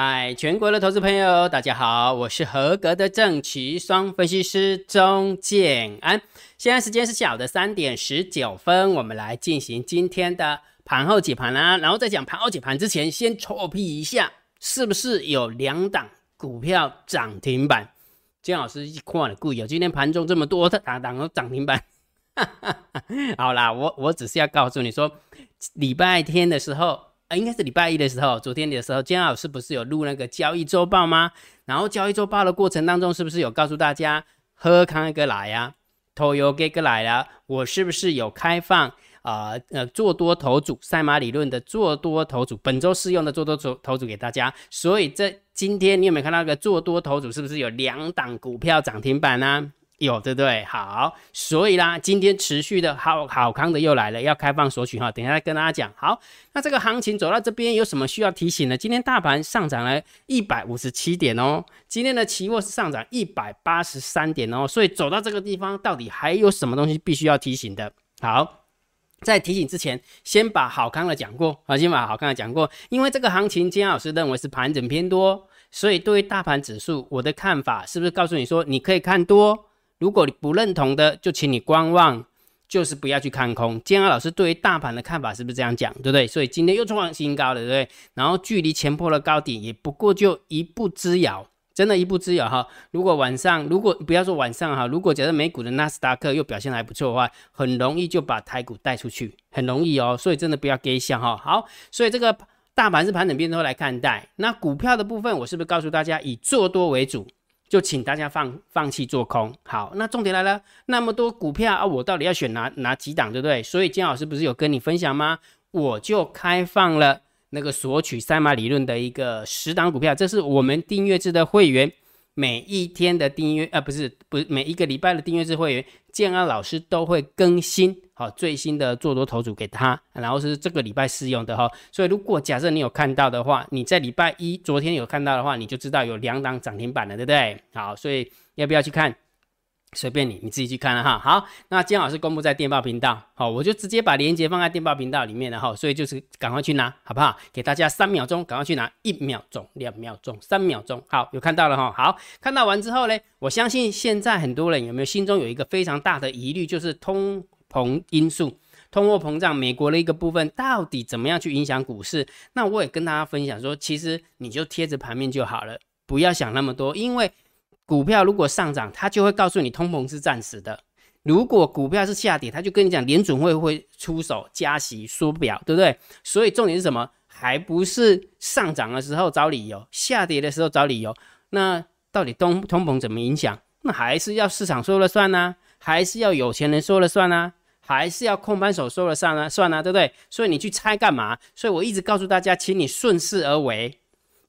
嗨，全国的投资朋友，大家好，我是合格的正奇双分析师钟建安。现在时间是下午的三点十九分，我们来进行今天的盘后解盘啦。然后在讲盘后解盘之前，先臭屁一下，是不是有两档股票涨停板？姜老师一看了故意，今天盘中这么多的档档涨停板。好啦，我我只是要告诉你说，礼拜天的时候。啊，应该是礼拜一的时候，昨天的时候，姜老师不是有录那个交易周报吗？然后交易周报的过程当中，是不是有告诉大家喝康一个来呀，投油给个来呀？我是不是有开放啊？呃，做多头组赛马理论的做多头组，本周试用的做多头头组给大家。所以这今天你有没有看到个做多头组？是不是有两档股票涨停板呢？有对不对？好，所以啦，今天持续的好好康的又来了，要开放索取哈。等一下再跟大家讲。好，那这个行情走到这边有什么需要提醒的？今天大盘上涨了一百五十七点哦，今天的期货是上涨一百八十三点哦，所以走到这个地方，到底还有什么东西必须要提醒的？好，在提醒之前，先把好康的讲过啊，先把好康的讲过，因为这个行情，金老师认为是盘整偏多，所以对于大盘指数，我的看法是不是告诉你说，你可以看多？如果你不认同的，就请你观望，就是不要去看空。建安老师对于大盘的看法是不是这样讲，对不对？所以今天又创新高了，对不对？然后距离前坡的高点也不过就一步之遥，真的一步之遥哈。如果晚上，如果不要说晚上哈，如果假设美股的纳斯达克又表现还不错的话，很容易就把台股带出去，很容易哦。所以真的不要给想哈。好，所以这个大盘是盘整变多来看待。那股票的部分，我是不是告诉大家以做多为主？就请大家放放弃做空，好，那重点来了，那么多股票啊，我到底要选哪哪几档，对不对？所以金老师不是有跟你分享吗？我就开放了那个索取赛马理论的一个十档股票，这是我们订阅制的会员。每一天的订阅啊，不是不是每一个礼拜的订阅制会员，建安老师都会更新好最新的做多投组给他，然后是这个礼拜试用的哈。所以如果假设你有看到的话，你在礼拜一昨天有看到的话，你就知道有两档涨停板了，对不对？好，所以要不要去看？随便你，你自己去看了哈。好，那今天老师公布在电报频道，好，我就直接把链接放在电报频道里面了哈。所以就是赶快去拿，好不好？给大家三秒钟，赶快去拿，一秒钟、两秒钟、三秒钟。好，有看到了哈。好，看到完之后呢，我相信现在很多人有没有心中有一个非常大的疑虑，就是通膨因素、通货膨胀，美国的一个部分到底怎么样去影响股市？那我也跟大家分享说，其实你就贴着盘面就好了，不要想那么多，因为。股票如果上涨，它就会告诉你通膨是暂时的；如果股票是下跌，它就跟你讲联准会会出手加息缩表，对不对？所以重点是什么？还不是上涨的时候找理由，下跌的时候找理由。那到底通通膨怎么影响？那还是要市场说了算呢？还是要有钱人说了算呢？还是要控盘手说了算呢？算呢，对不对？所以你去猜干嘛？所以我一直告诉大家，请你顺势而为。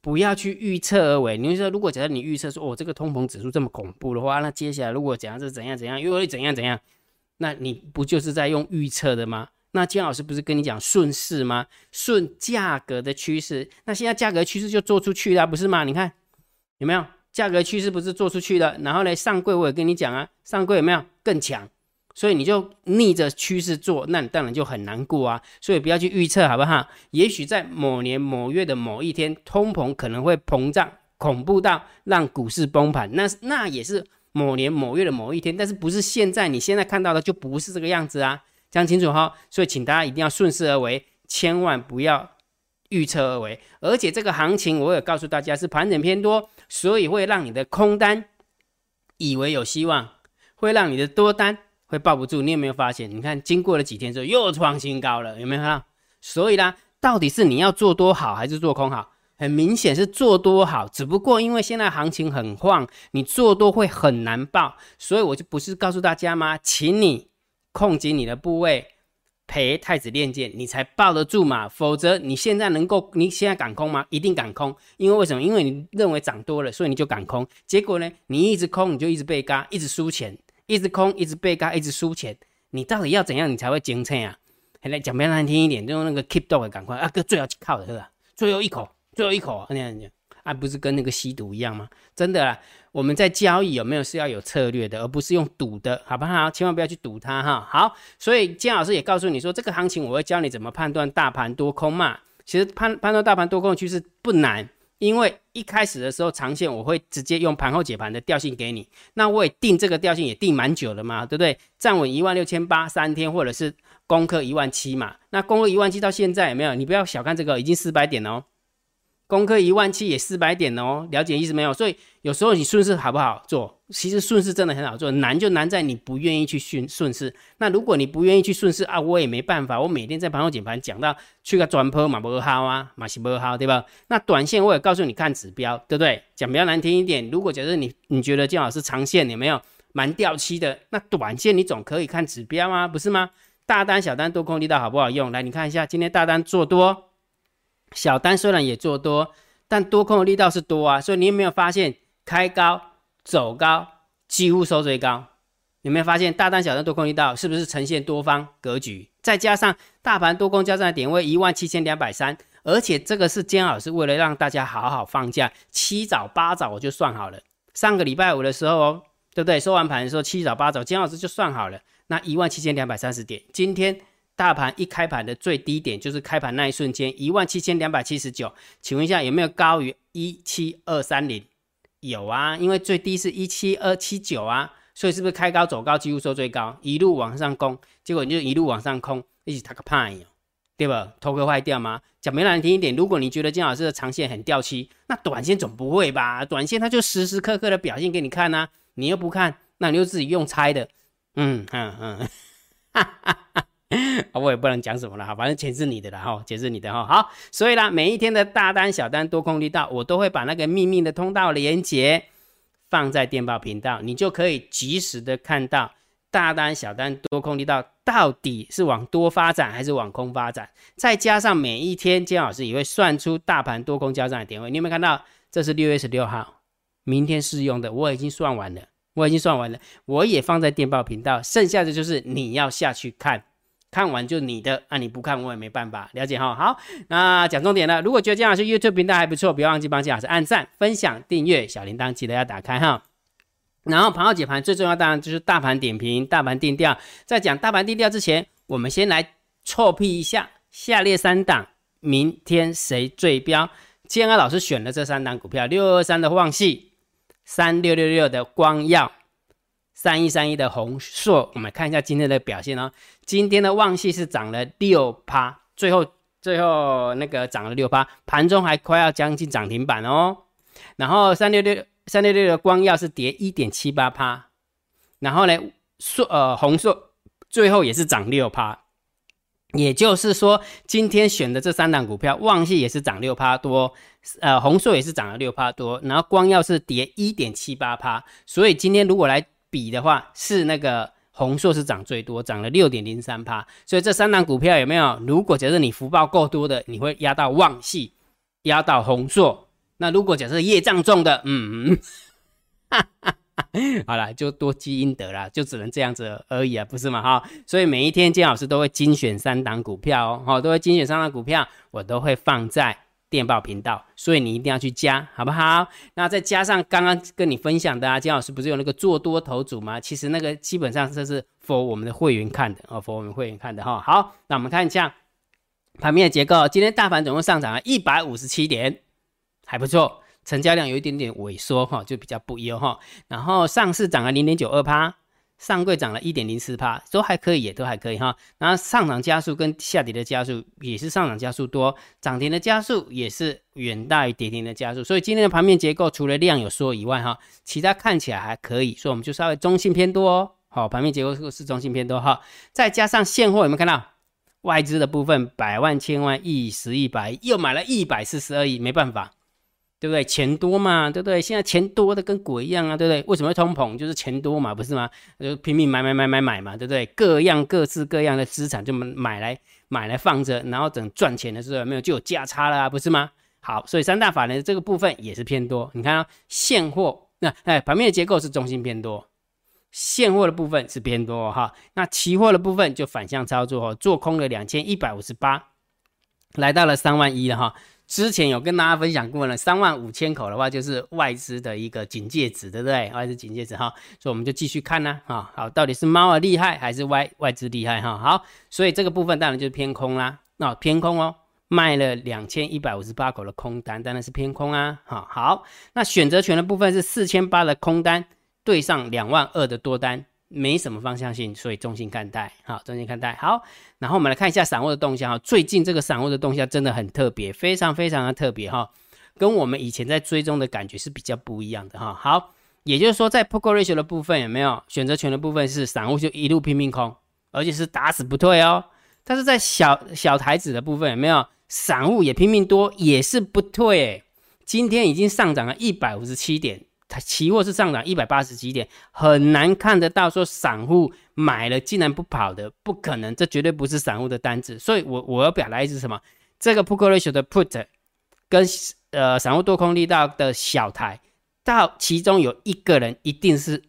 不要去预测而为。你说，如果假设你预测说，哦，这个通膨指数这么恐怖的话，那接下来如果讲是怎样怎样，又会怎样怎样，那你不就是在用预测的吗？那金老师不是跟你讲顺势吗？顺价格的趋势。那现在价格趋势就做出去了，不是吗？你看有没有价格趋势不是做出去了？然后呢，上柜我也跟你讲啊，上柜有没有更强？所以你就逆着趋势做，那你当然就很难过啊。所以不要去预测，好不好？也许在某年某月的某一天，通膨可能会膨胀，恐怖到让股市崩盘。那那也是某年某月的某一天，但是不是现在？你现在看到的就不是这个样子啊，讲清楚哈。所以请大家一定要顺势而为，千万不要预测而为。而且这个行情我也告诉大家是盘整偏多，所以会让你的空单以为有希望，会让你的多单。会抱不住，你有没有发现？你看，经过了几天之后，又创新高了，有没有看到？所以呢，到底是你要做多好，还是做空好？很明显是做多好，只不过因为现在行情很晃，你做多会很难抱，所以我就不是告诉大家吗？请你控紧你的部位，陪太子练剑，你才抱得住嘛。否则你现在能够，你现在敢空吗？一定敢空，因为为什么？因为你认为涨多了，所以你就敢空。结果呢，你一直空，你就一直被嘎，一直输钱。一直空，一直被嘎，一直输钱，你到底要怎样，你才会精彩啊？来讲比较难听一点，就用那个 keep dog 赶快啊，哥最后靠的是吧？最后一口，最后一口，那样子啊，不是跟那个吸毒一样吗？真的啊，我们在交易有没有是要有策略的，而不是用赌的，好不好？千万不要去赌它哈。好，所以金老师也告诉你说，这个行情我会教你怎么判断大盘多空嘛。其实判判断大盘多空趋势不难，因为一开始的时候长线我会直接用盘后解盘的调性给你，那我也定这个调性也定蛮久了嘛，对不对？站稳一万六千八三天，或者是攻克一万七嘛，那攻克一万七到现在有没有？你不要小看这个，已经四百点了哦。攻克一万七也四百点哦，了解意思没有？所以有时候你顺势好不好做？其实顺势真的很好做，难就难在你不愿意去顺顺势。那如果你不愿意去顺势啊，我也没办法。我每天在盘后解盘讲到去个转坡嘛不好啊，嘛是不好对吧？那短线我也告诉你看指标，对不对？讲比较难听一点，如果假设你你觉得建老师长线有没有蛮掉期的，那短线你总可以看指标啊，不是吗？大单小单多空力道好不好用？来你看一下，今天大单做多。小单虽然也做多，但多空的力道是多啊，所以你有没有发现开高走高，几乎收最高？有没有发现大单小单多空力道是不是呈现多方格局？再加上大盘多空交战的点位一万七千两百三，而且这个是姜老师为了让大家好好放假，七早八早我就算好了。上个礼拜五的时候哦，对不对？收完盘的时候七早八早，姜老师就算好了，那一万七千两百三十点，今天。大盘一开盘的最低点就是开盘那一瞬间一万七千两百七十九，请问一下有没有高于一七二三零？有啊，因为最低是一七二七九啊，所以是不是开高走高，几乎收最高，一路往上攻，结果你就一路往上空，一起打个派哟，对吧？头壳坏掉吗？讲没难听一点，如果你觉得金老师的长线很掉漆，那短线总不会吧？短线它就时时刻刻的表现给你看呐，你又不看，那你就自己用猜的，嗯嗯嗯，哈哈哈。我也不能讲什么了哈，反正钱是你的了哈，钱是你的哈。好，所以啦，每一天的大单、小单、多空力道，我都会把那个秘密的通道连接放在电报频道，你就可以及时的看到大单、小单、多空力道到底是往多发展还是往空发展。再加上每一天，金老师也会算出大盘多空交战的点位。你有没有看到？这是六月十六号，明天试用的，我已经算完了，我已经算完了，我也放在电报频道。剩下的就是你要下去看。看完就你的，那你不看我也没办法，了解哈。好，那讲重点了。如果觉得姜老师 YouTube 频道还不错，不要忘记帮姜老师按赞、分享、订阅，小铃铛记得要打开哈。然后盘后解盘最重要当然就是大盘点评、大盘定调。在讲大盘定调之前，我们先来错批一下下列三档，明天谁最标？建安老师选的这三档股票：六二三的旺系、三六六六的光耀。三一三一的红硕，我们看一下今天的表现哦。今天的旺系是涨了六趴，最后最后那个涨了六趴，盘中还快要将近涨停板哦。然后三六六三六六的光耀是跌一点七八趴，然后呢硕呃红硕最后也是涨六趴，也就是说今天选的这三档股票，旺系也是涨六趴多，呃红硕也是涨了六趴多，然后光耀是跌一点七八趴，所以今天如果来。比的话是那个红硕是涨最多，涨了六点零三帕，所以这三档股票有没有？如果假设你福报够多的，你会压到旺系，压到红硕。那如果假设业障重的，嗯，好了，就多积阴德了，就只能这样子而已啊，不是吗？哈，所以每一天金老师都会精选三档股票哦，好，都会精选三档股票，我都会放在。电报频道，所以你一定要去加，好不好？那再加上刚刚跟你分享的啊，金老师不是有那个做多头组吗？其实那个基本上这是 for 我们的会员看的哦，for 我们会员看的哈。好，那我们看一下盘面的结构，今天大盘总共上涨了一百五十七点，还不错，成交量有一点点萎缩哈，就比较不优哈。然后上市涨了零点九二趴。上柜涨了一点零四帕，都还可以，也都还可以哈。然后上涨加速跟下跌的加速也是上涨加速多，涨停的加速也是远大于跌停的加速。所以今天的盘面结构除了量有缩以外哈，其他看起来还可以，所以我们就稍微中性偏多哦。好，盘面结构是中性偏多哈。再加上现货有没有看到外资的部分百万千万亿十亿百亿又买了一百四十二亿，没办法。对不对？钱多嘛，对不对？现在钱多的跟鬼一样啊，对不对？为什么会通膨？就是钱多嘛，不是吗？就拼命买买买买买嘛，对不对？各样各式各样的资产就买来买来放着，然后等赚钱的时候没有就有价差了啊，不是吗？好，所以三大法人这个部分也是偏多。你看啊，现货那哎，盘面的结构是中心偏多，现货的部分是偏多哈。那期货的部分就反向操作哦，做空了两千一百五十八，来到了三万一了哈。之前有跟大家分享过了，三万五千口的话就是外资的一个警戒值，对不对？外资警戒值哈，所以我们就继续看呢，哈，好，到底是猫儿厉害还是外外资厉害哈？好，所以这个部分当然就是偏空啦，那偏空哦，卖了两千一百五十八口的空单，当然是偏空啊。哈，好，那选择权的部分是四千八的空单对上两万二的多单，没什么方向性，所以中性看待。好，中性看待。好，然后我们来看一下散户的动向哈，最近这个散户的动向真的很特别，非常非常的特别哈，跟我们以前在追踪的感觉是比较不一样的哈。好，也就是说在 Poker Ratio 的部分有没有选择权的部分是散户就一路拼命空，而且是打死不退哦。但是在小小台子的部分有没有？散户也拼命多，也是不退。今天已经上涨了一百五十七点，它期货是上涨一百八十几点，很难看得到说散户买了竟然不跑的，不可能，这绝对不是散户的单子。所以，我我要表达意思什么？这个 put ratio 的 put 跟呃散户多空力道的小台，到其中有一个人一定是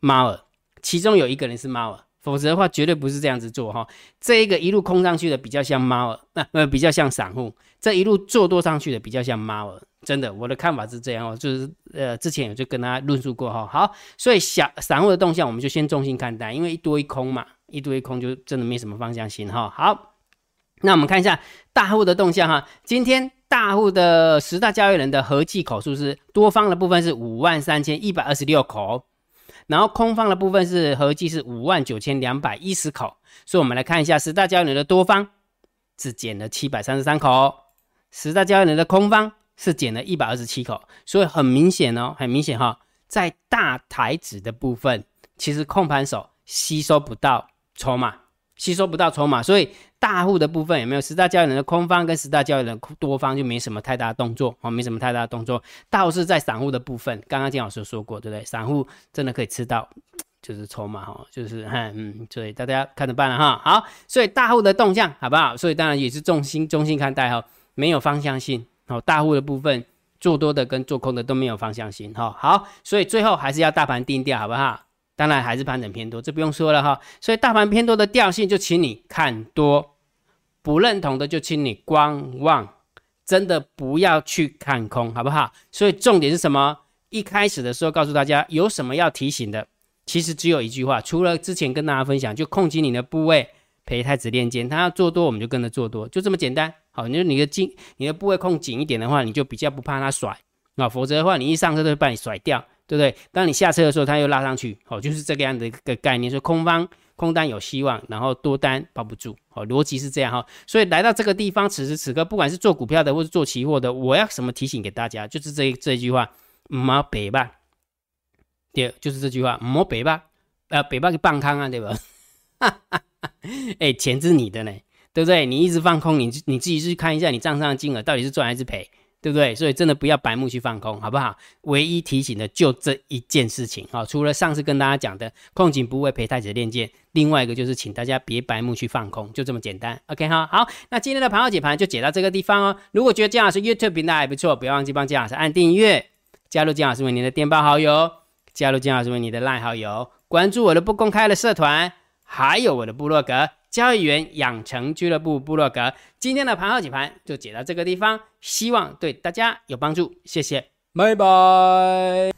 猫儿，其中有一个人是猫儿。否则的话，绝对不是这样子做哈。这一个一路空上去的比较像猫儿，那呃比较像散户；这一路做多上去的比较像猫儿。真的，我的看法是这样哦，就是呃之前有就跟大家论述过哈。好，所以小散户的动向我们就先中性看待，因为一多一空嘛，一多一空就真的没什么方向性哈。好，那我们看一下大户的动向哈。今天大户的十大交易人的合计口数是多方的部分是五万三千一百二十六口。然后空方的部分是合计是五万九千两百一十口，所以我们来看一下十大交易人的多方是减了七百三十三口，十大交易人的空方是减了一百二十七口，所以很明显哦，很明显哈，在大台子的部分，其实控盘手吸收不到筹码，吸收不到筹码，所以。大户的部分有没有十大交易人的空方跟十大交易人多方就没什么太大的动作哦，没什么太大的动作。倒是在散户的部分，刚刚金老师说过，对不对？散户真的可以吃到，就是筹码哈，就是嗯，所以大家看着办了哈。好，所以大户的动向好不好？所以当然也是重心中心看待哈，没有方向性哦。大户的部分做多的跟做空的都没有方向性哈。好，所以最后还是要大盘定调好不好？当然还是盘整偏多，这不用说了哈。所以大盘偏多的调性就请你看多。不认同的就请你观望，真的不要去看空，好不好？所以重点是什么？一开始的时候告诉大家有什么要提醒的，其实只有一句话，除了之前跟大家分享，就控制你的部位，陪太子练肩，他要做多我们就跟着做多，就这么简单。好，你说你的筋，你的部位控紧一点的话，你就比较不怕它甩啊，否则的话，你一上车就会把你甩掉，对不对？当你下车的时候，它又拉上去，好，就是这个样的一个概念，说空方。空单有希望，然后多单抱不住，好，逻辑是这样哈。所以来到这个地方，此时此刻，不管是做股票的或是做期货的，我要什么提醒给大家？就是这这句话，冇北吧，对，就是这句话，冇北吧，呃，北吧给半康啊，对吧？哎，钱是你的呢，对不对？你一直放空，你你自己去看一下，你账上的金额到底是赚还是赔？对不对？所以真的不要白目去放空，好不好？唯一提醒的就这一件事情啊，除了上次跟大家讲的控紧不会陪太子的练剑，另外一个就是请大家别白目去放空，就这么简单。OK 哈，好，那今天的盘后解盘就解到这个地方哦。如果觉得姜老师 YouTube 频道还不错，不要忘记帮姜老师按订阅，加入姜老师为你的电报好友，加入姜老师为你的拉好友，关注我的不公开的社团，还有我的部落格。交易员养成俱乐部部落格，今天的盘后解盘就解到这个地方，希望对大家有帮助，谢谢，拜拜。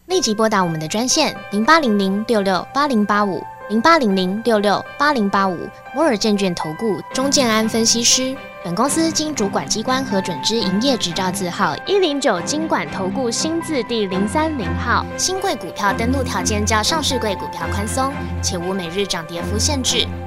立即拨打我们的专线零八零零六六八零八五零八零零六六八零八五摩尔证券投顾钟建安分析师。本公司经主管机关核准之营业执照字号一零九金管投顾新字第零三零号。新贵股票登录条件较上市贵股票宽松，且无每日涨跌幅限制。